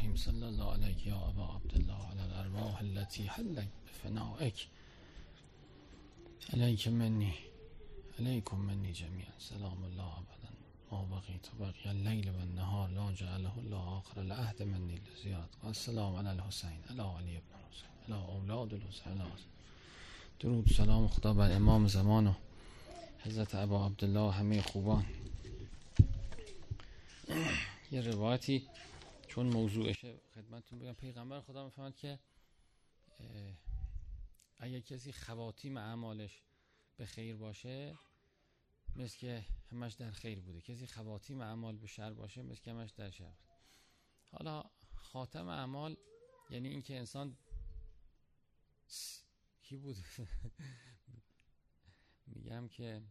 الرحيم صلى الله عليك يا أبا عبد الله على الأرواح التي حلت بفنائك عليك مني عليكم مني جميعا سلام الله أبدا ما بقيت بقي الليل والنهار لا جعله الله آخر العهد مني لزيارتك السلام على الحسين على علي بن الحسين على أولاد الحسين على درود سلام خدا بر امام زمان و حضرت ابا عبدالله و همه خوبان یه روایتی چون موضوعشه خدمتتون بگم. پیغمبر خدا می‌فهمد که اگر کسی خواتیم اعمالش به خیر باشه مثل که همش در خیر بوده. کسی خواتیم اعمال به شر باشه مثل که همش در شر حالا خاتم اعمال یعنی اینکه انسان کی بود؟ میگم که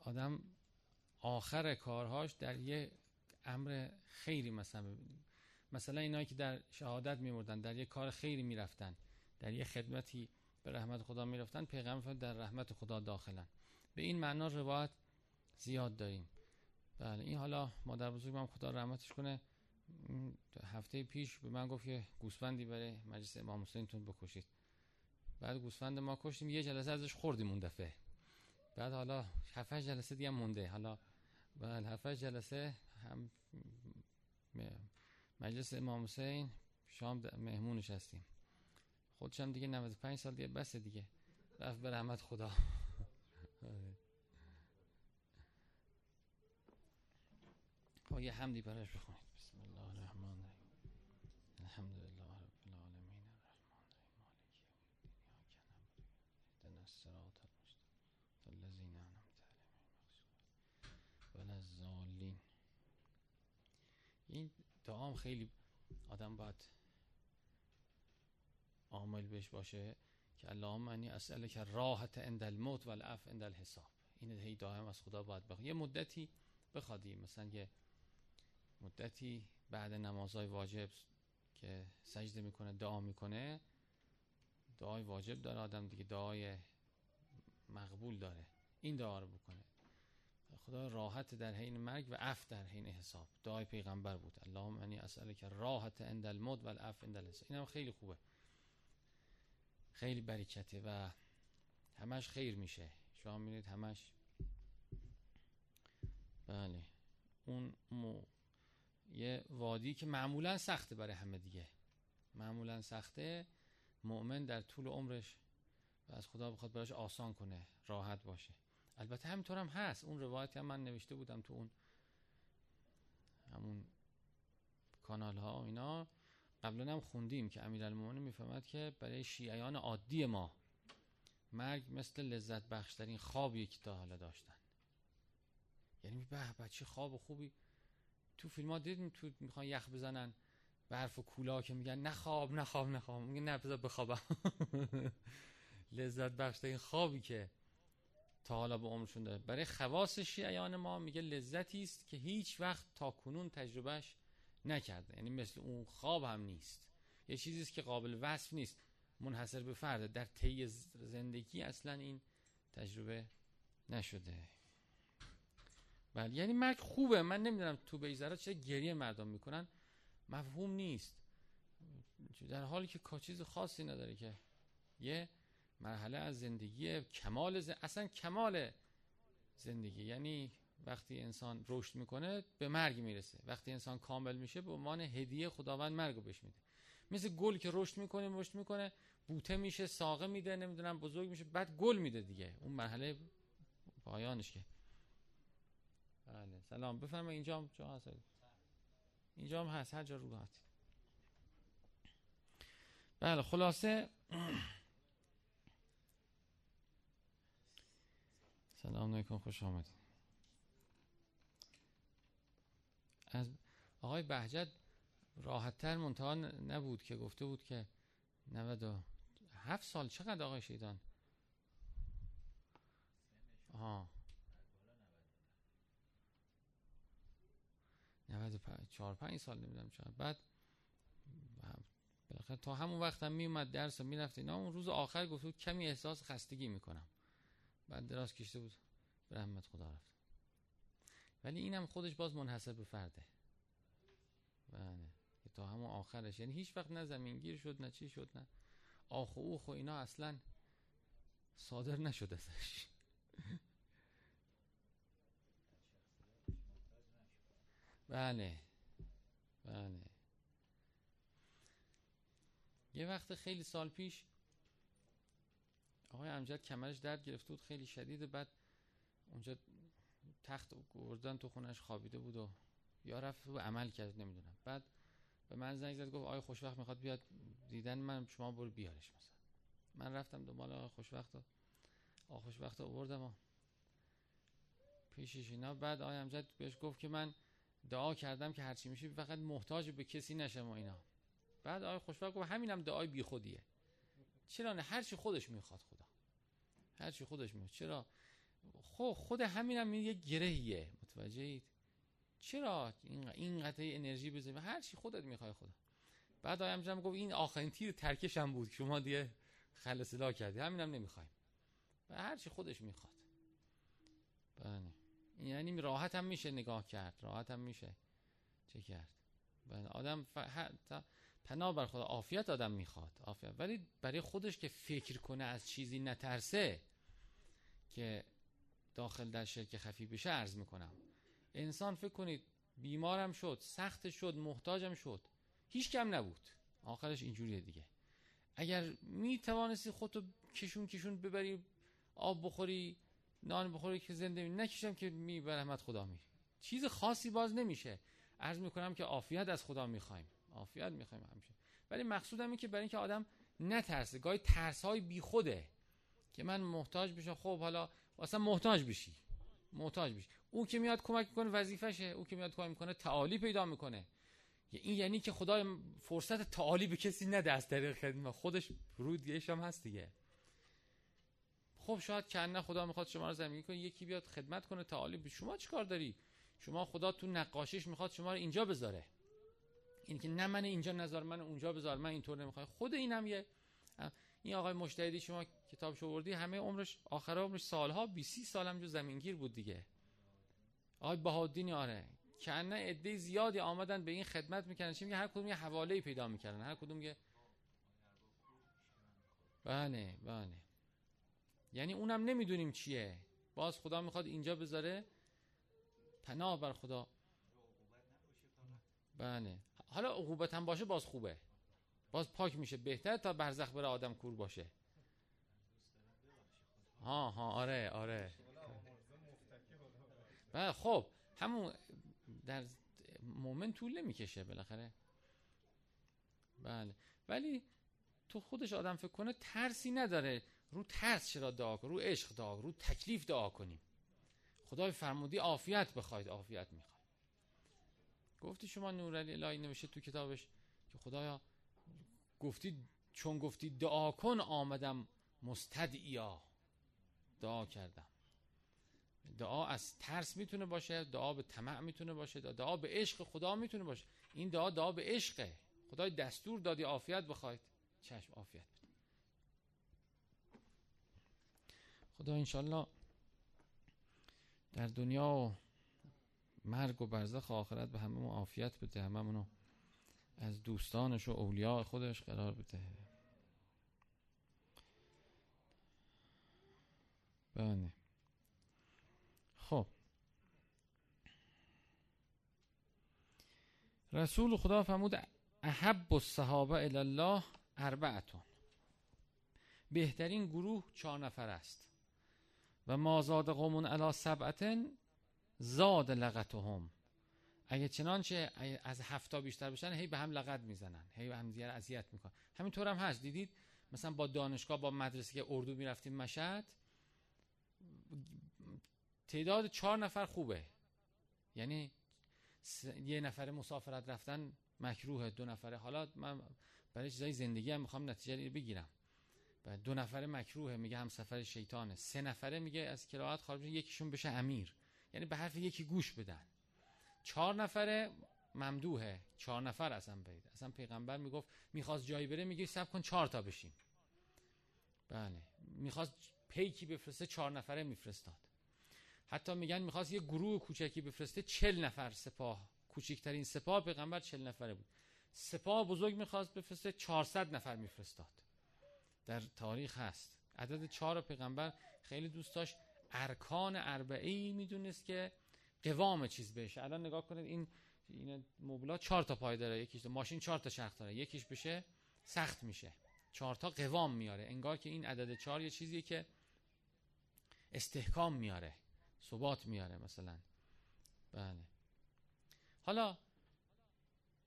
آدم آخر کارهاش در یه امر خیری مثلا مثلا اینایی که در شهادت میمردن در یه کار خیری می‌رفتن در یه خدمتی به رحمت خدا می‌رفتن پیغمبر در رحمت خدا داخلن. به این معنا روایت زیاد داریم. بله این حالا مادر بزرگ من خدا رحمتش کنه. هفته پیش به من گفت که گوسفندی برای مجلس امام حسین تون بکشید. بعد گوسفند ما کشتیم یه جلسه ازش خوردیم اون دفعه. بعد حالا هفت جلسه دیگه مونده. حالا بله هفت جلسه هم مجلس امام حسین شام مهمونش هستیم خودشم دیگه 95 سال دیگه بس دیگه. رفت به رحمت خدا. خب یه حمدی براش بخونید. بسم الله الرحمن الرحیم. الحمد دعام خیلی آدم باید عامل بهش باشه که اللهم انی اسالک راحت عند الموت و العفو عند الحساب. این هی دائم از خدا باید بخواد. یه مدتی بخوادی. مثلا یه مدتی بعد نمازهای واجب که سجده می‌کنه دعا می‌کنه دعای واجب داره. آدم دیگه دعای مقبول داره. این دعا رو بکنه. خدا راحت در حین مرگ و عفو در حین حساب. دعای پیغمبر بود. اللهم انی اسالک راحت عند الموت و العفو عند الحساب. اینم خیلی خوبه. خیلی برکته و همش خیر میشه. شما میرید همش بله. اون مو... یه وادی که معمولا سخته برای همه دیگه. معمولا سخته. مؤمن در طول عمرش و از خدا بخواد براش آسان کنه راحت باشه. البته همینطور هم هست. اون روایتی هم من نوشته بودم تو اون همون کانال ها اینا. قبلا هم خوندیم که امیرالمومنین می‌فهمد که برای شیعیان عادی ما مرگ مثل لذت بخشترین خوابی که تا حالا داشتن. یعنی به بچه خواب خوبی. تو فیلم ها دیدیم تو می‌خوان یخ بزنن برف و کولا که میگن نخواب نخواب نخواب میگن نه بذار بخوابم. لذت بخشترین خوابی که تا حالا به عمرشون داره. برای خواص شیعیان ما میگه لذتی است که هیچ وقت تا کنون تجربهش نکرده. یعنی مثل اون خواب هم نیست. یه چیزی است که قابل وصف نیست. منحصر به فرده در طی زندگی اصلا این تجربه نشده. بله یعنی مرگ خوبه. من نمی‌دونم تو بیزارات چه گریه مردم می‌کنن. مفهوم نیست. در حالی که چیز خاصی نداره که یه مرحله از زندگی کمال زن... اصلا کمال زندگی. یعنی وقتی انسان رشد می‌کنه به مرگ می‌رسه. وقتی انسان کامل میشه به عنوان هدیه خداوند مرگ رو بهش میده. مثل گل که رشد می‌کنه رشد می‌کنه بوته میشه ساقه میده نمی‌دونم بزرگ میشه بعد گل میده دیگه. اون مرحله پایانش که. بله سلام. بفرمایید. اینجا هم جا هست. اینجا هم هست. هر جا رو بله خلاصه سلام علیکم خوش آمدید. از آقای بهجت راحتتر منتها نبود که گفته بود که 97 سال چقدر آقای شیطان؟ آها. 94 5 سال نمی‌دونم چقدر. بعد بالاخره تا همون وقت هم میومد درس می‌رفت اینا. اون روز آخر گفت کمی احساس خستگی می‌کنم. بعد دراز کشته بود. به رحمت خدا رفت. ولی اینم خودش باز منحصر به فرده. بله. تا همون آخرش. یعنی هیچ وقت نه زمینگیر شد نه چی شد نه آخ و اوخ و اینا اصلا صادر نشد ازش. بله. بله. یه وقت خیلی سال پیش آقای امجد کمرش درد گرفته بود خیلی شدید. بعد اونجا تخت گردن تو خونش خوابیده بود و یا رفت و عمل کرد نمی‌دونم. بعد به من زنگ زد گفت آقای خوشوقت می‌خواد بیاد دیدن من شما برو بیارش مثلا. من رفتم دنبال آقای خوشوقت آقای خوشوقت آوردم و پیشش اینا. بعد آقای امجد بهش گفت که من دعا کردم که هرچی میشه فقط محتاج به کسی نشم و اینا. بعد آقای خوشوقت گفت همینم دعای بی خودیه چرا نه؟ هرچی خودش می‌خواد خدا. هرچی خودش می‌خواد. چرا؟ خب خود همینم یه گرهیه. متوجهید چرا این قطعه انرژی بزنیم هر چی خودت می‌خوای خدا. بعد آیم جمع گفت این آخرین تیر ترکش هم بود شما دیگه خلص لا کردی همینم نمی‌خوایم. و هر چی خودش می‌خواد. بله. یعنی راحت هم میشه نگاه کرد. راحت هم میشه چه کرد؟ بله. آدم ف... پناه بر خدا عافیت آدم می‌خواد عافیت. ولی برای خودش که فکر کنه از چیزی نترسه که داخل در شرک خفی بشه عرض می‌کنم. انسان فکر کنید بیمارم شد سخت شد محتاجم شد. هیچ کم نبود. آخرش اینجوریه دیگه. اگر می توانستی خودتو کشون کشون ببری آب بخوری نان بخوری که زنده می نکشم که می برحمت خدا می چیز خاصی باز نمیشه. عرض می‌کنم که عافیت از خدا می‌خوایم. عافیت می‌خوایم همیشه ولی مقصودم این که برای اینکه آدم نترسه گاهی ترس های بی خوده که من محتاج بشم. خب حالا اصلا محتاج بشی. محتاج بشی. او که میاد کمک می‌کنه وظیفشه او که میاد کمک می‌کنه تعالی پیدا می‌کنه. این یعنی که خدا فرصت تعالی به کسی نده از طریق خدمت. خودش رودگیش هم هست دیگه. خب شاید کنه خدا می‌خواد شما رو زمینی کنه. یکی بیاد خدمت کنه تعالی. به شما چیکار داری؟ شما خدا تو نقاشیش می‌خواد شما رو اینجا بذاره. این که نه من اینجا نذار من اونجا بذار من اینطور نمی‌خوام. خود اینم یه این آقای مشتهدی شما کتابشو وردی همه عمرش آخر عمرش سالها 20 سال هم جو زمینگیر بود دیگه. آقای بهادین آره. کنه عده زیادی آمدن به این خدمت می‌کنن میگه هر کدوم یه حواله پیدا می‌کردن. هر کدوم یه بله بله. یعنی اونم نمی‌دونیم چیه. باز خدا می‌خواد اینجا بذاره. پناه بر خدا. بله. حالا عقوبت هم باشه باز خوبه. باز پاک میشه. بهتر تا برزخ بره آدم کور باشه. ها ها آره آره. بله خب همون در مومن طول نمی‌کشه بالاخره. بله ولی تو خودش آدم فکر کنه ترسی نداره. رو ترس چرا دعا کن رو عشق دعا رو تکلیف دعا کنیم. خدای فرمودی عافیت بخواید عافیت می‌خواید گفتی شما نورعلی الهی نوشته تو کتابش؟ که خدایا گفتی چون گفتی دعا کن آمدم مستدعیا. دعا کردم. دعا از ترس می‌تونه باشه دعا به طمع می‌تونه باشه دعا به عشق خدا می‌تونه باشه. این دعا دعا به عشقه. خدای دستور دادی عافیت بخواید. چشم عافیت بده. خدا انشالله در دنیا و مرگ و برزخ و آخرت به همه عافیت بده همه از دوستانش و اولیاء خودش قرار بده. بله. خب. رسول خدا فرمود احب الصحابه الی الله اربعتون. بهترین گروه چهار نفر است. و ما زاد قومون علی سبعتن زاد لغتهم. اگه چنانچه از هفتا بیشتر بشن هی به هم لغت می‌زنن. هی به هم دیگر اذیت می‌کنن. همینطور هم هست. دیدید؟ مثلا با دانشگاه با مدرسه که اردو می‌رفتیم مشهد تعداد چهار نفر خوبه. یعنی یه نفر مسافرت رفتن مکروه دو نفره. حالا من برای چیزای زندگی هم می‌خوام نتیجه بگیرم. دو نفره مکروه میگه هم سفر شیطانه. سه نفره میگه از کراهت خارج یکیشون بشه امیر. یعنی به حرف یکی گوش بدن. چهار نفره ممدوحه. چهار نفر اصلا برید اصلا پیغمبر می‌گفت می‌خواست جایی بره میگه سب کن چهار تا بشیم. بله. می‌خواست پیکی بفرسته چهار نفره میفرستاد. حتی میگن می‌خواست یه گروه کوچکی بفرسته چل نفر سپاه. کوچکترین سپاه پیغمبر چل نفره بود. سپاه بزرگ می‌خواست بفرسته 400 نفر میفرستاد. در تاریخ هست. عدد چهار پیغمبر خیلی دوست داشت. ارکان اربعه ای می‌دونست که قوام چیز بشه الان نگاه کنید این این مبلا چهار تا پای داره. یکیش ماشین چهار تا چرخ داره. یکیش بشه سخت میشه. چهار تا قوام میاره. انگار که این عدد چهار یه چیزیه که استحکام میاره. ثبات میاره مثلا. بله. حالا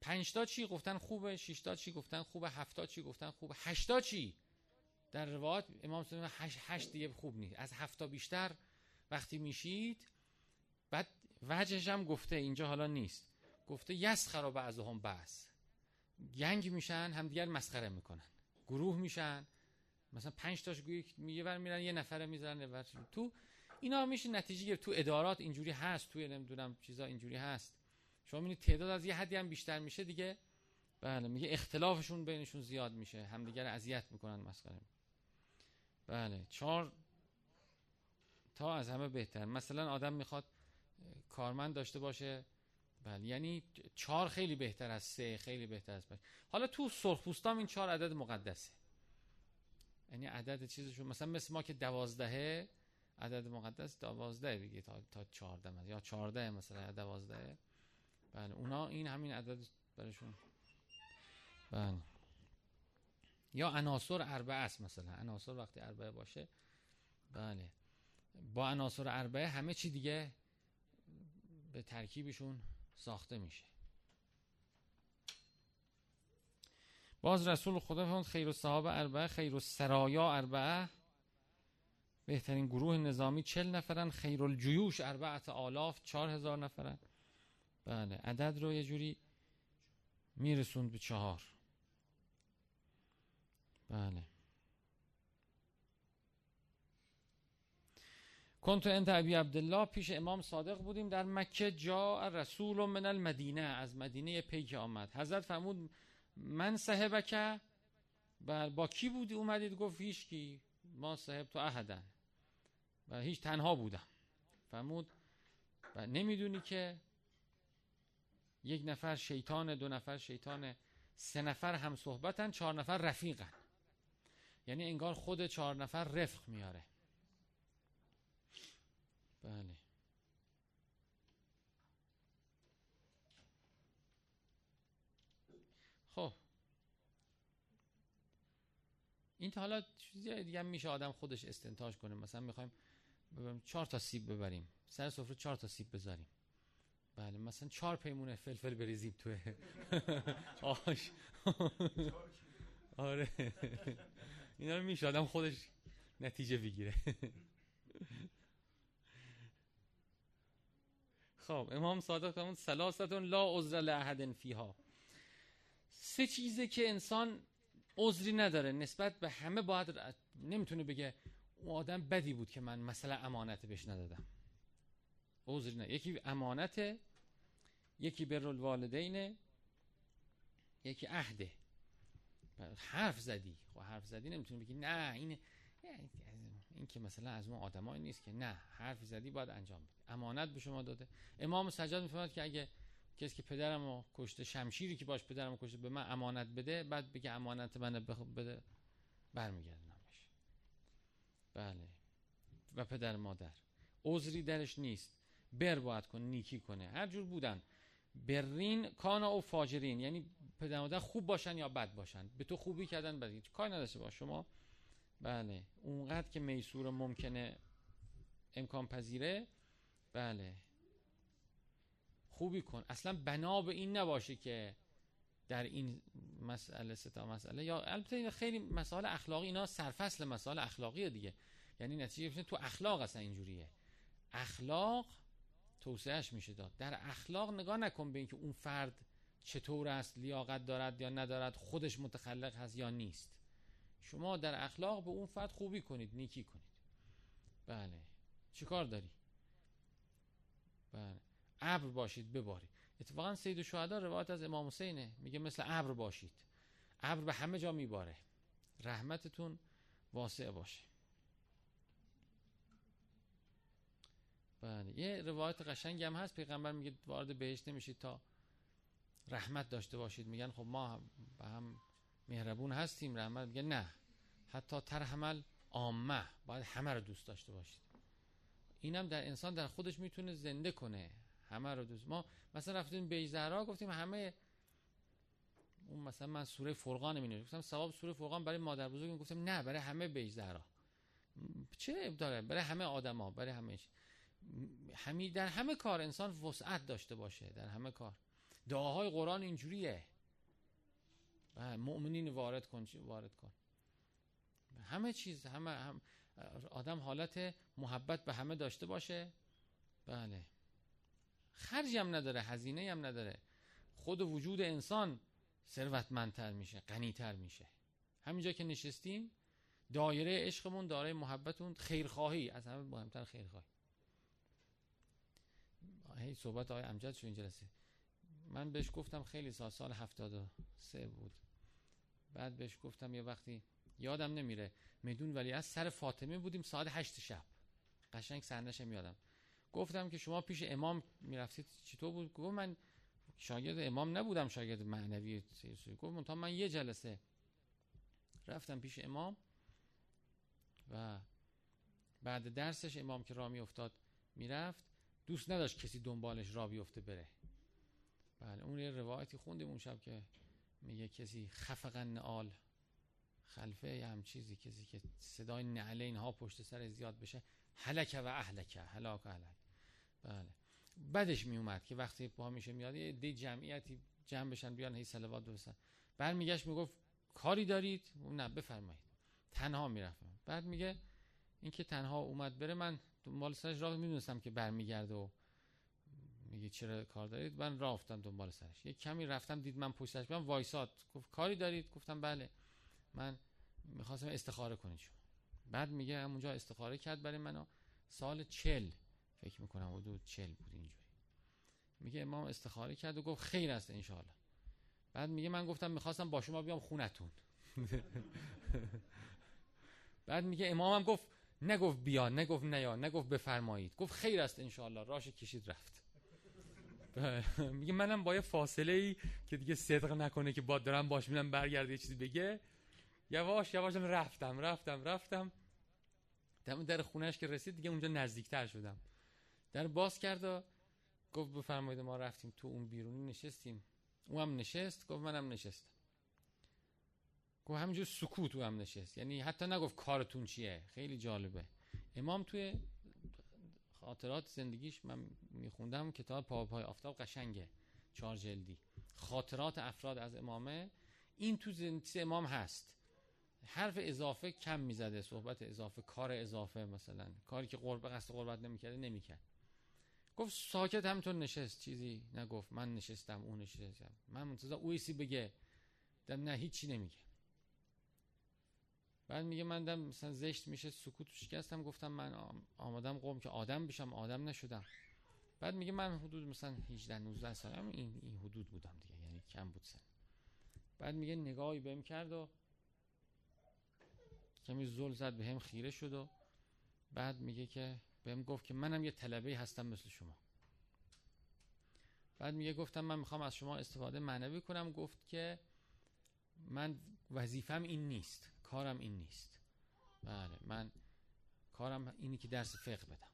پنج تا چی گفتن خوبه شش تا چی گفتن خوبه هفت تا چی گفتن خوبه هشت تا چی؟ در روایت امام سلیم هشت, هشت دیگه خوب نیست. از هفت تا بیشتر وقتی میشید بعد وجهش هم گفته اینجا حالا نیست. گفته یسخر از هم بس گنگ میشن همدیگر مسخره می‌کنن. گروه میشن. مثلا پنج تاش گویی میگه بر میرن یه نفره می‌ذارن تو اینا میشه نتیجه گرفت. تو ادارات اینجوری هست تو نمی‌دونم چیزا اینجوری هست. شما می‌بینید تعداد از یه حدی هم بیشتر میشه دیگه. بله میگه اختلافشون بینشون زیاد میشه. همدیگر اذیت می‌کنن مسخره بله چهار تا از همه بهتر. مثلا آدم می‌خواد کارمند داشته باشه. بله یعنی چهار خیلی بهتر از سه خیلی بهتر از پنج. حالا تو سرخپوستام این چهار عدد مقدسه. یعنی عدد چیزشون مثلا مثل ما که دوازدهه عدد مقدس دوازده دیگه تا تا چهارده یا چهارده مثلا دوازده. بله اونا این همین عدد برشون بله. یا عناصر اربعه است مثلا. عناصر وقتی اربعه باشه بله. با عناصر اربعه همه چی دیگه به ترکیبشون ساخته میشه. باز رسول خدا فرمود خیر و صحابه اربعه خیر و سرایا اربعه. بهترین گروه نظامی چل نفرن. خیر الجیوش اربعت آلاف چار هزار نفرن. بله. عدد رو یه جوری میرسوند به چهار. بله. کنتو انت ابی عبدالله پیش امام صادق بودیم در مکه. جا رسول من المدینه. از مدینه پیک آمد. حضرت فرمود من صاحبکه بله. با کی بودی؟ اومدید گفت هیچ کی. ما صاحب تو احدن. و هیچ تنها بودم. فرمود و نمی‌دونی که یک نفر شیطان دو نفر شیطان سه نفر هم صحبتن چهار نفر رفیقن. یعنی انگار خود چهار نفر رفق میاره. بله. خب. این تا حالا چیزی دیگه میشه آدم خودش استنتاج کنه. مثلا می‌خوایم چهار تا سیب ببریم. سر سفره چهار تا سیب بذاریم. بله مثلا چهار پیمونه فلفل بریزیم توی آش. آره. اینا رو میشه آدم خودش نتیجه بگیره خب امام صادق فرمود سلاستون لا عذر لاحد فیها. سه چیزه که انسان عذری نداره نسبت به همه باید نمی‌تونه بگه اون آدم بدی بود که من مثلا امانت بهش ندادم. عذری نه. یکی امانته یکی بر الوالدینه یکی عهده. حرف زدی. خب حرف زدی نمی‌تونی بگی نه این این که مثلا از ما آدمایی نیست که نه حرف زدی باید انجام بدی امانت به شما داده. امام سجاد می‌فهمد که اگه کسی که پدرمو کشته شمشیری که باش پدرمو کشته به من امانت بده بعد بگه امانت من بده برمیگردنمش. بله. و پدر مادر. عذری درش نیست. بر باید کن نیکی کنه. هر جور بودن. برین کانا و فاجرین. یعنی پدر مادر خوب باشن یا بد باشن؟ به تو خوبی کردن بدی کاری نداشته باش. شما بله اونقدر که میسور ممکنه امکان پذیره بله. خوبی کن. اصلا بنا به این نباشه که در این مسئله ستا مسئله. یا البته این خیلی مسائل اخلاقی اینا سرفصل مسائل اخلاقی دیگه. یعنی نتیجه تو اخلاق اصلا اینجوریه. اخلاق توسعهش میشه داد. در اخلاق نگاه نکن به اینکه اون فرد چطور است لیاقت دارد یا ندارد خودش متخلق هست یا نیست. شما در اخلاق به اون فرد خوبی کنید نیکی کنید. بله. چیکار داری؟ بله. ابر باشید ببارید. اتفاقا سید الشهدا روایت از امام حسینه. میگه مثل ابر باشید. ابر به همه جا میباره. رحمتتون واسع باشه. بله. یه روایت قشنگ هم هست. پیغمبر میگه وارد بهشت نمیشید تا رحمت داشته باشید. میگن خب ما به هم مهربون هستیم رحمت میگه نه. حتی ترحمل عامه. باید همه رو دوست داشته باشید. اینم در انسان در خودش می‌تونه زنده کنه. همه رو دوست. ما مثلا رفتیم بیزهرا گفتیم همه اون مثلا من سوره فرقان می گفتم ثواب سوره فرقان برای مادر بزرگ گفتم نه برای همه بیزهرا چه داره؟ برای همه آدما برای همه در همه کار انسان وسعت داشته باشه. در همه کار. دعاهای قرآن اینجوریه. مؤمنین وارد کن وارد کن. همه چیز همه هم آدم حالت محبت به همه داشته باشه. بله. خرجی هم نداره هزینه هم نداره. خود وجود انسان ثروتمندتر میشه غنیتر میشه. همینجا که نشستیم دایره عشقمون داره محبتون خیرخواهی از همه مهمتر خیرخواهی. هی صحبت آقای امجد شو این جلسه من بهش گفتم خیلی سال سال هفتاد سه بود. بعد بهش گفتم یه وقتی یادم نمیره میدون ولی از سر فاطمه بودیم ساعت هشت شب. قشنگ سرنشم یادم. گفتم که شما پیش امام می‌رفتید چطور بود؟ گفت من شاگرد امام نبودم شاگرد معنوی سیرسوی گفت تا من یه جلسه رفتم پیش امام و بعد درسش امام که را افتاد می‌رفت. دوست نداشت کسی دنبالش را بیفته بره. بله اون یه روایتی خوندیم اون شب که میگه کسی خفقن نعال خلفه یه هم چیزی کسی که صدای نعله اینها پشت سر زیاد بشه هلک و اهلک هلاک و اهلک. بله. بدش می اومد که وقتی پا میشه میاد یه دی جمعیتی جمع بشن بیان هی صلوات برسن. برمیگشت می‌گفت کاری دارید؟ نه بفرمایید. تنها می‌رفتم بعد میگه اینکه تنها اومد بره من دنبال سرش راه می‌دونستم که برمیگرده و میگه چرا کار دارید؟ من افتادم دنبال سرش. یه کمی رفتم دید من پشتش بیام وایساد. گفت کاری دارید؟ گفتم بله. من می‌خواستم استخاره کنید شما. بعد میگه همونجا استخاره کرد برای منو. سال چل فکر می‌کنم حدود چل بود اینجوری. میگه امام استخاره کرد و گفت خیر است انشاءالله. بعد میگه من گفتم می‌خواستم با شما بیام خونتون. بعد میگه امامم گفت نگفت بیا نگفت نیا نگفت بفرمایید. گفت خیر است انشاءالله. راش کشید رفت. میگه منم با یه فاصله ای که دیگه صدق نکنه که با دارم باش میرم برگرده یه چیزی بگه. یواش یواش رفتم رفتم رفتم. دم در خونهش که رسید دیگه اونجا نزدیکتر شدم. در باز کرد و گفت بفرمایید ما رفتیم تو اون بیرونی نشستیم. او هم نشست گفت منم نشستم. گفت همینجور سکوت او هم نشست. یعنی حتی نگفت کارتون چیه؟ خیلی جالبه. امام توی خاطرات زندگیش من میخوندم کتاب پا پای آفتاب قشنگه. چهار جلدی. خاطرات افراد از امامه. این تو زندگی امام هست. حرف اضافه کم می‌زده صحبت اضافه کار اضافه مثلا. کاری که قرب قصد قربت نمی‌کرده نمی‌کرد. گفت ساکت همینطور نشست. چیزی نگفت. من نشستم اون نشستم من منتظر او بگه. دم نه هیچی نمیگه. بعد میگه من دم مثلا زشت میشه سکوت شکستم گفتم من آمادم قوم که آدم بشم آدم نشدم. بعد میگه من حدود مثلا 18 19 سالم این این حدود بودم دیگه یعنی کم بود سن. بعد میگه نگاهی بهم کرد و کمی زل زد به هم خیره شد و بعد میگه که بهم گفت که منم یه طلبه هستم مثل شما. بعد میگه گفتم من می‌خوام از شما استفاده معنوی کنم گفت که من وظیفم این نیست. کارم این نیست. بله من کارم اینی که درس فقه بدم.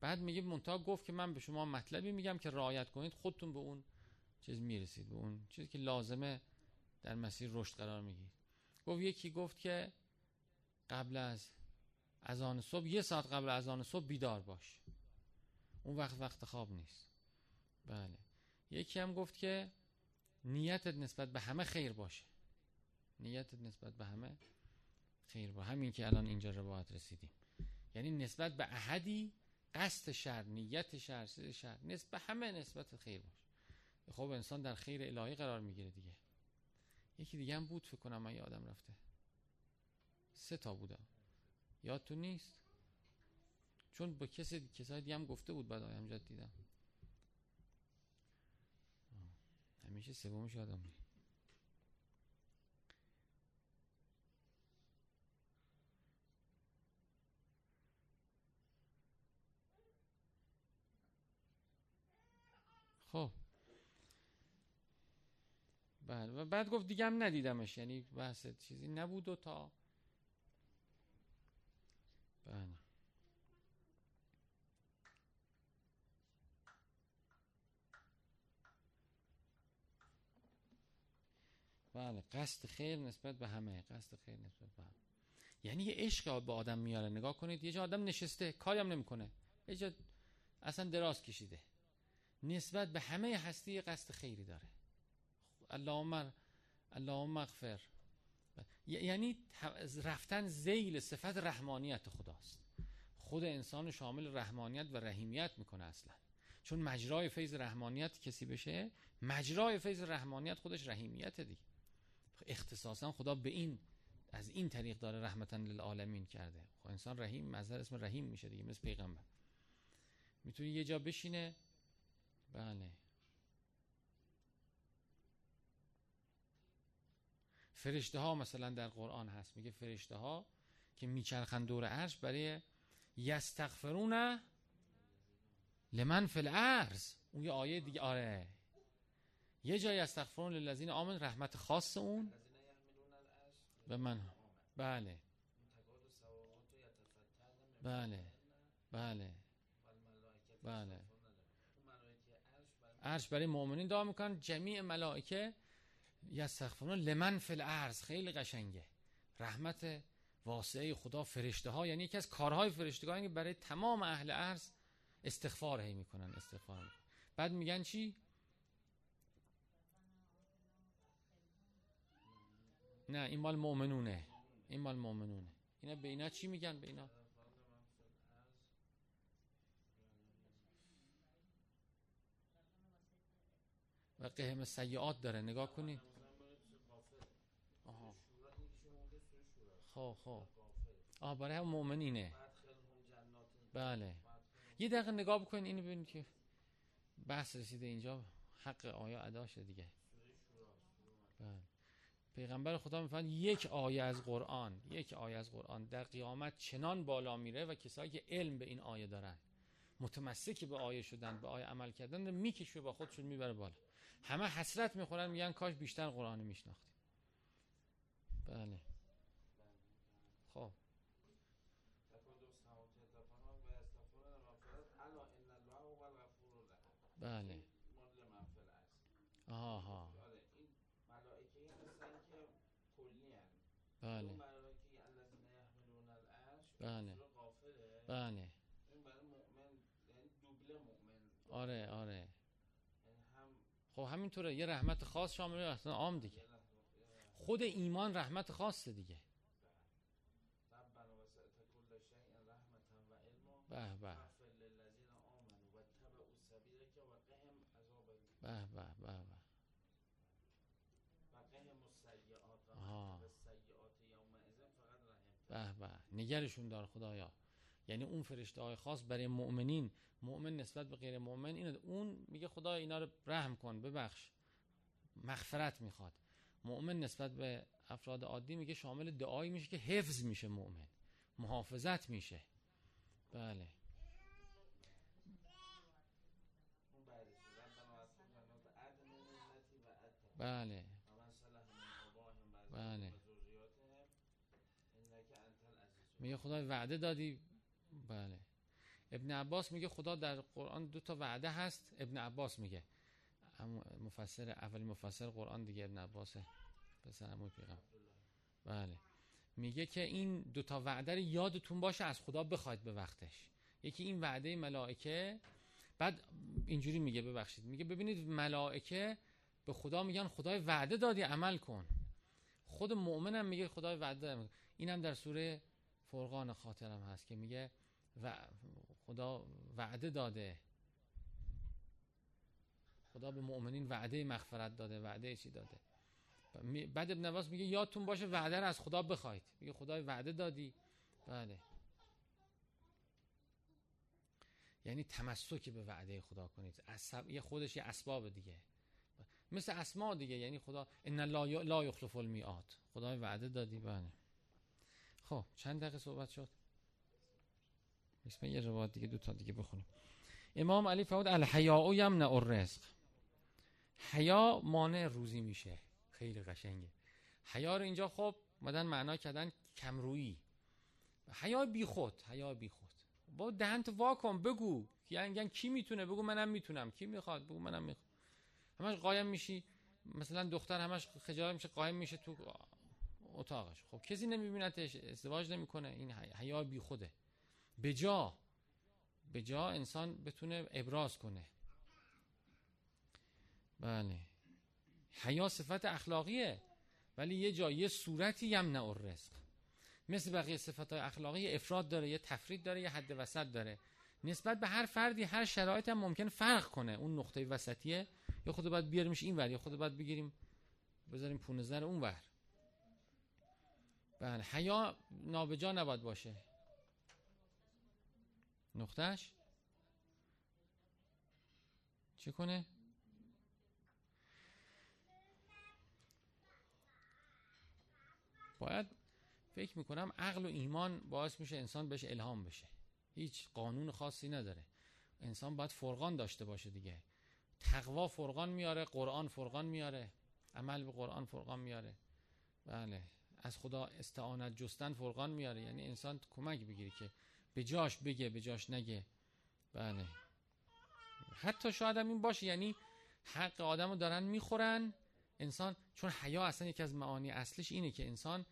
بعد میگه منتها گفت که من به شما مطلبی میگم که رعایت کنید خودتون به اون چیز می‌رسید به اون چیزی که لازمه در مسیر رشد قرار می‌گیرید. گفت یکی گفت که قبل از آن صبح یه ساعت قبل از آن صبح بیدار باش. اون وقت وقت خواب نیست. بله. یکی هم گفت که نیتت نسبت به همه خیر باشه. نیتت نسبت به همه خیر باشه همین که الان اینجا روایت رسیدیم. یعنی نسبت به احدی قصد شر نیت شر شر نسبت به همه نسبت خیر باشه خب انسان در خیر الهی قرار می‌گیره دیگه. یکی دیگه هم بود فکر کنم من یادم رفته. سه تا بودم. تو نیست؟ چون با کسی کسای دیگه هم گفته بود بعد آیم جد دیدم همیشه سومش یادم نیست خب. بله و بعد گفت دیگه هم ندیدمش یعنی بحث چیزی نبود و تا. بله. بله قصد خیر نسبت به همه قصد خیر نسبت به همه. یعنی یه عشق به آدم میاره نگاه کنید یه جا آدم نشسته کاری هم نمی‌کنه. یه جا اصلا دراز کشیده. نسبت به همه هستی قصد خیری داره. اللهم اللهم اغفر. یعنی رفتن زیل صفت رحمانیت خداست. خود انسان شامل رحمانیت و رحیمیت می‌کنه اصلا. چون مجرای فیض رحمانیت کسی بشه مجرای فیض رحمانیت خودش رحیمیت دی اختصاصا خدا به این از این طریق داره رحمتا للعالمین کرده. خب انسان رحیم مظهر اسم رحیم میشه دیگه مثل پیغمبر. می‌تونی یه جا بشینه بله. فرشته ها مثلا در قرآن هست میگه فرشته ها که میچرخن دور عرش برای یستغفرون لمن فی الارض. اون یه آیه دیگه آره. یه جای استغفرون للذین آمن رحمت خاص اون. به من. بله. بله. بله. بله. عرش برای مؤمنین دعا می‌کنن. جمیع ملائکه یستغفرون لمن فی الارض. خیلی قشنگه. رحمت واسعه خدا فرشته ها یعنی یکی از کارهای فرشتگان که برای تمام اهل ارض استغفار هی می‌کنن استغفار می‌کنن. بعد میگن چی؟ نه این مال مؤمنونه. این مال مؤمنونه. اینا به اینا چی میگن؟ به اینا و قهم سیعات داره. نگاه کنید آها. خب خب. آه برای هم مؤمنینه. بله. یه دقیقه نگاه بکنید اینو ببینید که بحث رسیده اینجا. حق آیا ادا شده دیگه؟ بله. پیغمبر خدا می‌فهمد یک آیه از قرآن یک آیه از قرآن در قیامت چنان بالا میره و کسایی که علم به این آیه دارن. متمسک به آیه شدن به آیه عمل کردن می‌کشه با خودشون می‌بره بالا. همه حسرت می‌خورن میگن کاش بیشتر قرآن میشناختیم. بله. خب. بله. آها. بله. بله. بله. آره آره. خب همینطوره یه رحمت خاص شامل اصلا عام دیگه. خود ایمان رحمت خاصه دیگه. به به. به به به به. به به. نگرشون دار خدایا. یعنی اون فرشته های خاص برای مؤمنین. مؤمن نسبت به غیر مؤمن اینه اون میگه خدا اینا رو رحم کن ببخش. مغفرت می‌خواد. مؤمن نسبت به افراد عادی میگه شامل دعایی میشه که حفظ میشه مؤمن. محافظت میشه. بله. بله. بله. میگه خدا وعده دادی. بله. ابن عباس میگه خدا در قرآن دو تا وعده هست. ابن عباس میگه. مفسر اول مفسر قرآن دیگه ابن عباسه پسر عمو بله. میگه که این دو تا وعده رو یادتون باشه از خدا بخواید به وقتش. یکی این وعده ملائکه. بعد اینجوری میگه ببخشید. میگه ببینید ملائکه به خدا میگن خدای وعده دادی عمل کن. خود مؤمنم میگه خدای وعده دادی اینم در سوره فرقان خاطرم هست که میگه و خدا وعده داده. خدا به مؤمنین وعده مغفرت داده وعده چی داده. بعد ابن عباس میگه یادتون باشه وعده رو از خدا بخواید. میگه خدای وعده دادی. بله. یعنی تمسکی به وعده خدا کنید. اصب... یه خودش یه اسباب دیگه. مثل اسما دیگه. یعنی خدا ان لا, لا یخلف المیعاد. خدای وعده دادی. بله. خب چند دقیقه صحبت شد؟ اسم یه روایت دیگه دو تا دیگه بخونیم امام علی فرمود الحیاء یمنع الرزق. حیا مانع روزی میشه. خیلی قشنگه. حیا رو اینجا خب مدن معنا کردن کمرویی. حیا بی خود حیا بی خود. با دهنت واکن بگو. یعنی کی می‌تونه؟ بگو منم می‌تونم. کی می‌خواد؟ بگو منم می‌خواد همش قایم میشی. مثلا دختر همش خجالت میشه قایم میشه تو اتاقش. خب کسی نمیبینتش ازدواج نمی‌کنه. این حیا بی خوده. به جا به جا انسان بتونه ابراز کنه. بله. حیا صفت اخلاقیه ولی یه جا یه صورتی یمنع الرزق مثل بقیه صفات اخلاقی افراد داره یه تفرید داره یه حد وسط داره. نسبت به هر فردی هر شرایط هم ممکن فرق کنه. اون نقطه وسطیه. یا خود باید بیاریمش این ور یا خود باید بگیریم بذاریم پونزر اون ور. بله. حیا نابجا نباید باشه. نقطهش چه کنه؟ باید فکر می‌کنم عقل و ایمان باعث میشه انسان بهش الهام بشه. هیچ قانون خاصی نداره. انسان باید فرقان داشته باشه دیگه. تقوا فرقان میاره قرآن فرقان میاره. عمل به قرآن فرقان میاره. بله. از خدا استعانت جستن فرقان میاره. یعنی انسان کمک بگیره که به جاش بگه به جاش نگه. بله. حتی شاید هم این باشه یعنی حق آدم رو دارن می‌خورن. انسان چون حیا اصلا یکی از معانی اصلش اینه که انسان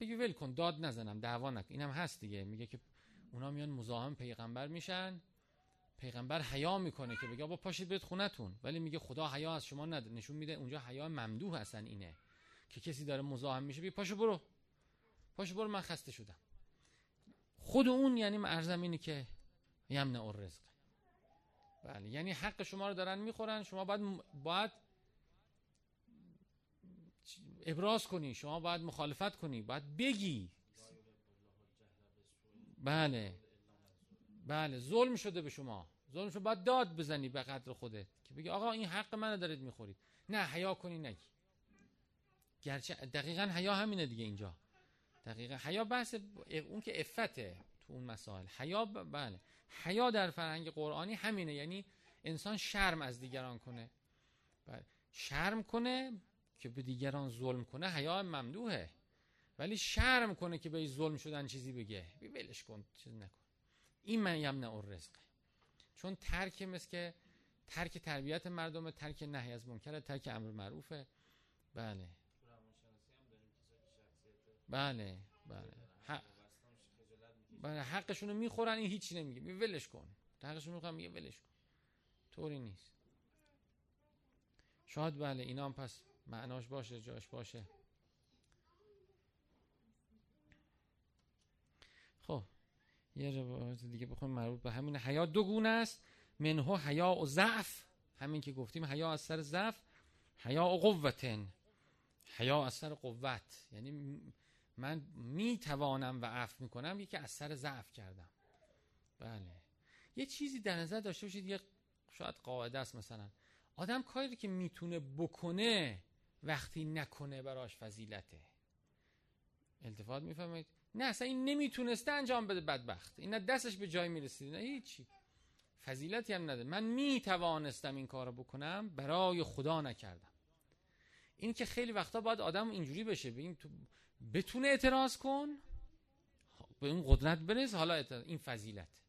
بگی ول کن داد نزنم دعوا نکن. اینم هست دیگه. میگه که اونا میان مزاحم پیغمبر میشن. پیغمبر حیا می‌کنه که بگه با پاشید برید خونتون. ولی میگه خدا حیا از شما نداره نشون میده اونجا حیا ممدوح هستن اینه. که کسی داره مزاحم میشه بگه پاشو برو. پاشو برو من خسته شدم. خود اون یعنی ارزم اینه که یمنع الرزق بله یعنی حق شما رو دارن می‌خورن شما باید باید ابراز کنی شما باید مخالفت کنی باید بگی. بله بله ظلم شده به شما. ظلم شده باید داد بزنی به قدر خودت که بگی آقا این حق منو دارید می‌خورید. نه حیا کنی نگی. گرچه دقیقا حیا همینه دیگه اینجا. دقیقا. حیا بحث اون که افته تو اون مسائل. حیا بله. حیا در فرهنگ قرآنی همینه یعنی انسان شرم از دیگران کنه. بله. شرم کنه که به دیگران ظلم کنه حیا ممدوحه ولی شرم کنه که به ظلم شدن چیزی بگه. بی ولش کن چیز نکن. این من یمنع الرزقه چون ترک مثل که ترک تربیت مردم ترک نهی از منکر ترک امر معروفه. بله. بله بله. بله حقشون رو می‌خورن این هیچی نمیگه. می ولش کن. حقشون می‌خورن میگه ولش کن. طوری نیست. شاید بله اینا هم پس معناش باشه جاش باشه. خب یه روایت دیگه بخوام مربوط به همین حیا دو گونه است. منهو حیا و ضعف. همین که گفتیم حیا از سر ضعف حیا و قوتن. حیا از سر قوت. یعنی من می توانم و عفو می‌کنم یکی از سر ضعف کردم. بله. یه چیزی در نظر داشته باشید یه شاید قاعده است مثلا. آدم کاری که می‌تونه بکنه وقتی نکنه براش فضیلته. التفات می‌فهمید نه اصلا این نمی‌تونسته انجام بده بدبخت. این نه دستش به جای می‌رسید. نه هیچی. فضیلتی هم نده من می‌توانستم این کارو بکنم برای خدا نکردم. این که خیلی وقتا باید آدم اینجوری بشه. ببین تو بتونه اعتراض کن. به اون قدرت برس. حالا این فضیلت.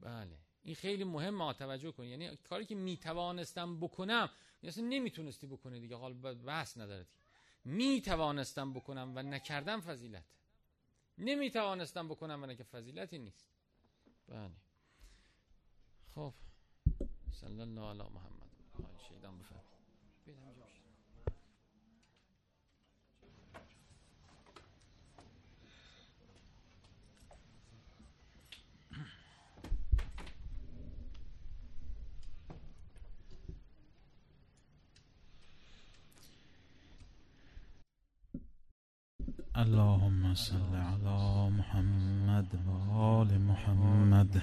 بله. این خیلی مهم توجه کن. یعنی کاری که می‌توانستم بکنم اصلا نمی‌تونستی بکنی دیگه. حال بحث نداره می‌توانستم بکنم و نکردم فضیلت. نمی‌توانستم بکنم و نکردم. فضیلتی نیست. بله. خب. صلی الله علی محمد. شیدان اللهم صل على محمد و آل محمد.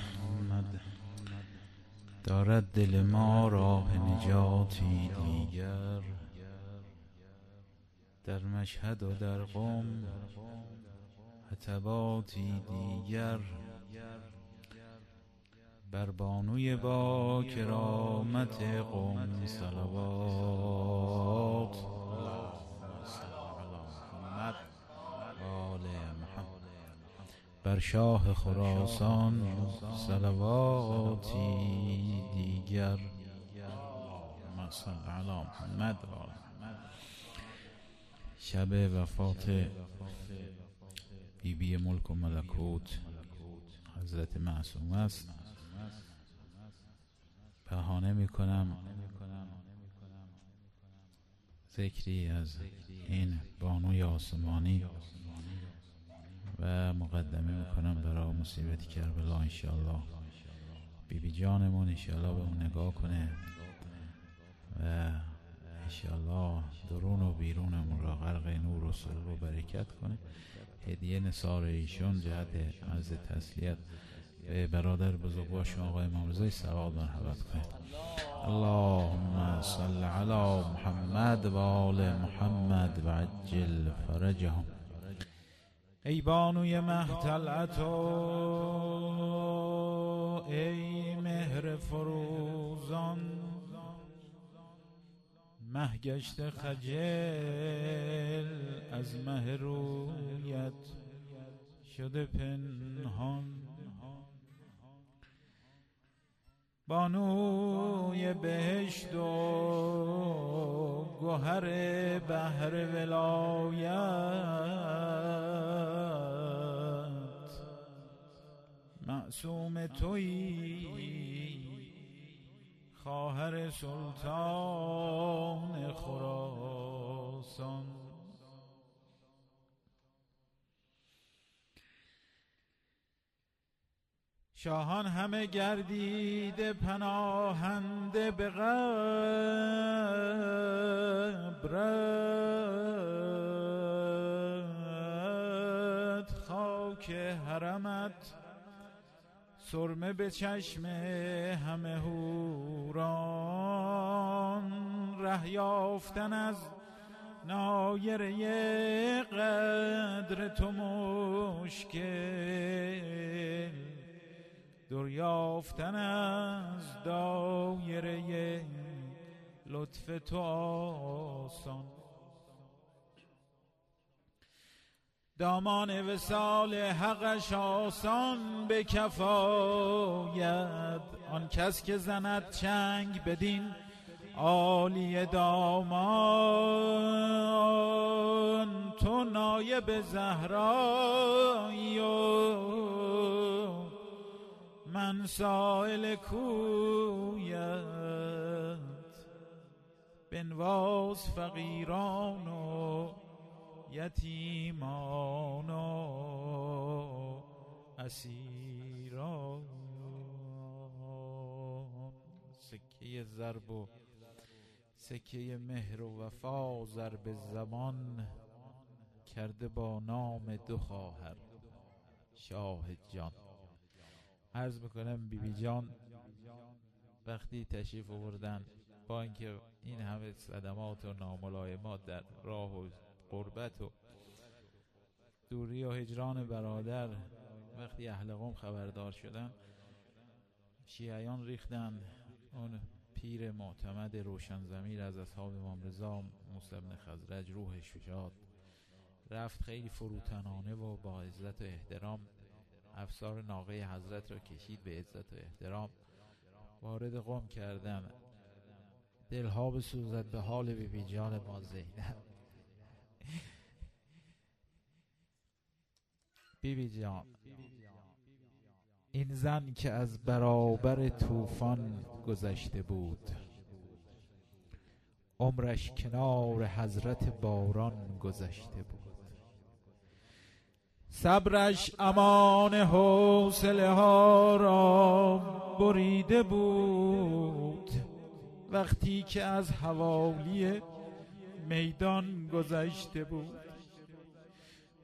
دارد دل ما راه نجاتی دیگر. در مشهد و در قوم حتباتی دیگر. بر بانوی با کرامت امت قوم صلوات اللهم صل علی محمد و آل محمد بر شاه خراسان صلواتی دیگر. صل علی محمد شب وفات بیبی ملک و ملکوت. حضرت معصوم است. بهانه می‌کنم ذکری از این بانوی آسمانی. و مقدمه می‌کنم برای مصیبت کربلا انشاءالله. بیبی جانمون انشاءالله به اون نگاه کنه و انشاءالله درون و بیرونمون را غرق نور و سرور و برکت کنه. هدیه نصار ایشون جهت عرض تسلیت به برادر بزرگوار آقای امام رضای سواد مرحبت کنید اللهم صل علی محمد و آل محمد و عجل فرجهم. ای بانوی محتلعت ای مهر فروزان. مهگشت خجل از مه رویت شده پنهان. بانوی بهشت و گوهر بحر ولایت معصوم تویی خواهر سلطان خراسان. شاهان همه گردیده پناهنده به قبرت خاک حرمت سرمه به چشم همه هوران ره یافتن از نایره قدر تو مشکل. دور یافتن از دایره لطف تو آسان دامان وسال حقش آسان به کفاید آن کس که زند چنگ بدین عالی دامان. تو نایب زهرایی و من سائل کویت. بنواز فقیران و یتیمان و اسیران. سکه ضرب و سکه مهر و وفا ضرب زمان کرده با نام دو خواهر شاه جان. عرض می‌کنم بیبی بی جان وقتی تشریف آوردن با اینکه این همه صدمات و ناملایمات در راه و قربت و دوری و هجران برادر. وقتی اهل قوم خبردار شدن شیعیان ریختن اون پیر معتمد روشن زمیر از اصحاب امام رضا موسی بن خزرج روحش شاد. رفت خیلی فروتنانه و با عزت و احترام. افسار ناقه حضرت را کشید به عزت و احترام. وارد قوم کردن. دلها بسوزد به حال بی جان ما زینب. بیبی جان. این زن که از برابر طوفان گذشته بود. عمرش کنار حضرت باران گذشته بود. صبرش امان حوصله ها را بریده بود. وقتی که از حوالی میدان گذشته بود.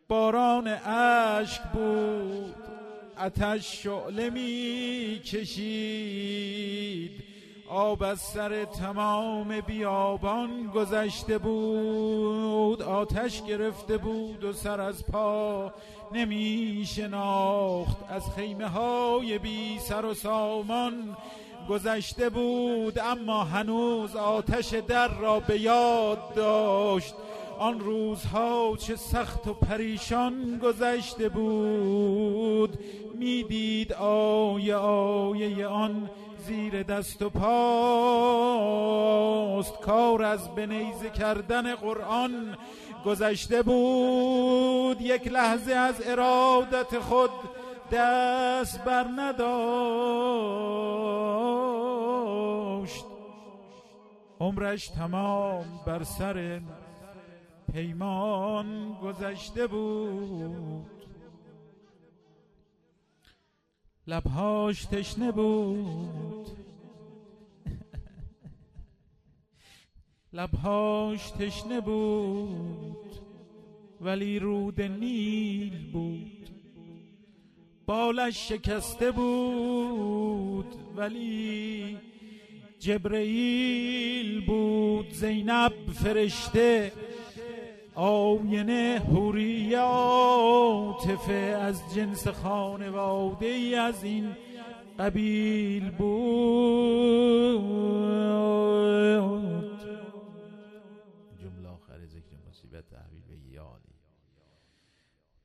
باران اشک بود. اتش شعله می کشید آب از سر تمام بیابان گذشته بود. آتش گرفته بود و سر از پا نمی شناخت از خیمه های بی سر و سامان گذشته بود. اما هنوز آتش در را به یاد داشت. آن روزها چه سخت و پریشان گذشته بود. می‌دید آیه آیه آن زیر دست و پاست. کار از بنیزه کردن قرآن گذشته بود. یک لحظه از ارادت خود دست بر نداشت. عمرش تمام بر سر پیمان گذشته بود. لبهاش تشنه بود. لبهاش تشنه بود ولی رود نیل بود. بالش شکسته بود ولی جبرئیل بود. زینب فرشته آینه حوری عاطفه از جنس خانواده ای از این قبیل بود. جمله آخر ذکر مصیبت تحویل به یادی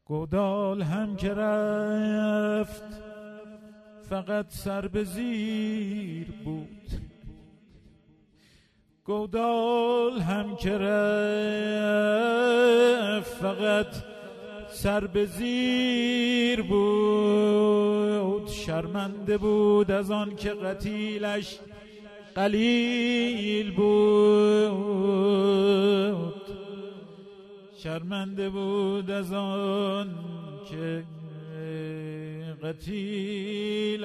گودال هم که رفت فقط سر به زیر بود. گودال هم که فقط سر به زیر بود. شرمنده بود از آن که قتیلش قلیل بود. شرمنده بود از آن که قتیلش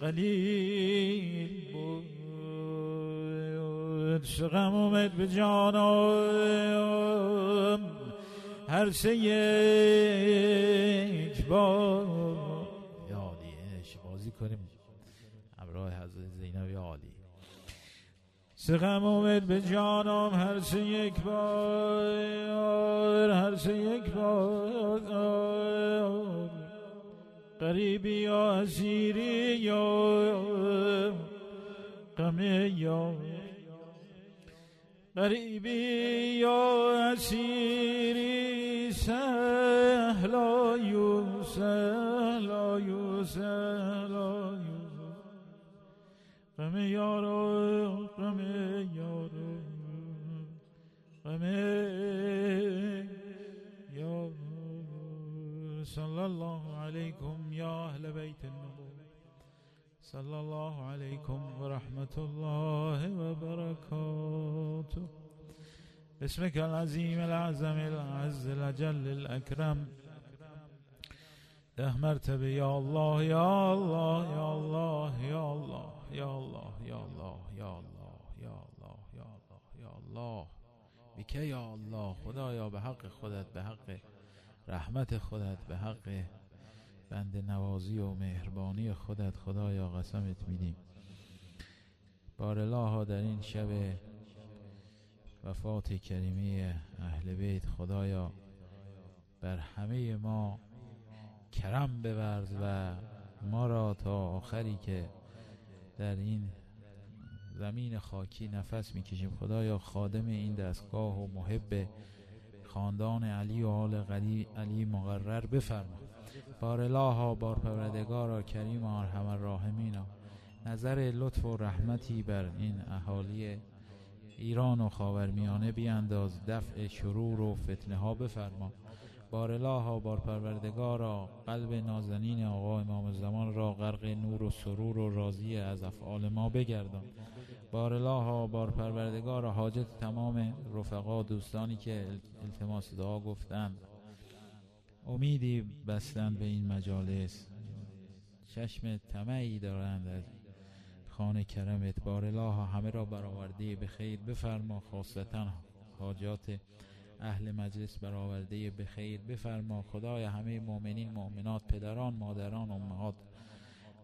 قلیل بود غم اومد به جانم. هر سه یک بار عالی. بازی کنیم. همراه حضرت زینب عالی. سقم اومد به جانم. هر سه یک بار هر سه یک بار قریبی یا اسیری یا غم یا غریبی یا اسیری سهلا یو سهلا یو سهلا یو غم یارو غم یارو غم یارو. صلی الله علیکم یا اهل بیت النبوة صلى الله عليكم ورحمة الله وبركاته باسمك العظيم الأعظم العز الأجل الأكرم ده مرتبه يا الله يا الله يا الله يا الله يا الله يا الله يا الله يا الله يا الله يا الله بك يا الله خدایا به حق خودت به حق رحمت خودت به حق بند نوازی و مهربانی خودت خدایا قسمت میدیم. بارلاها در این شب وفات کریمه اهل بیت خدایا بر همه ما کرم بورز و ما را تا آخری که در این زمین خاکی نفس می‌کشیم. خدایا خادم این دستگاه و محب خاندان علی و آل علی مقرر بفرما. بار الله بار پروردگارا کریم ارحم الراحمینا نظر لطف و رحمتی بر این اهالی ایران و خاورمیانه بیانداز دفع شرور و فتنه ها بفرما. بار الله بار پروردگارا قلب نازنین آقا امام زمان را غرق نور و سرور و راضی از افعال ما بگردان. بار الله بار پروردگارا حاجت تمام رفقا دوستانی که التماس دعا گفتند. امیدی بستن به این مجالس. چشم طمعی دارند از خانه کرمت بار الله. همه را برآورده به خیر. بفرما خاصتا حاجات اهل مجلس برآورده به خیر. بفرما خدایا همه مؤمنین مؤمنات پدران مادران امهات.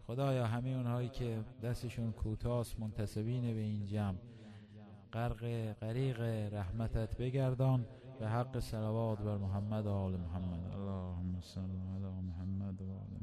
خدایا همه اونهایی که دستشون کوتاست منتسبین به این جمع. غرق غریق رحمتت بگردان. به حق صلوات بر محمد و آل محمد. اللهم صل علی محمد و آل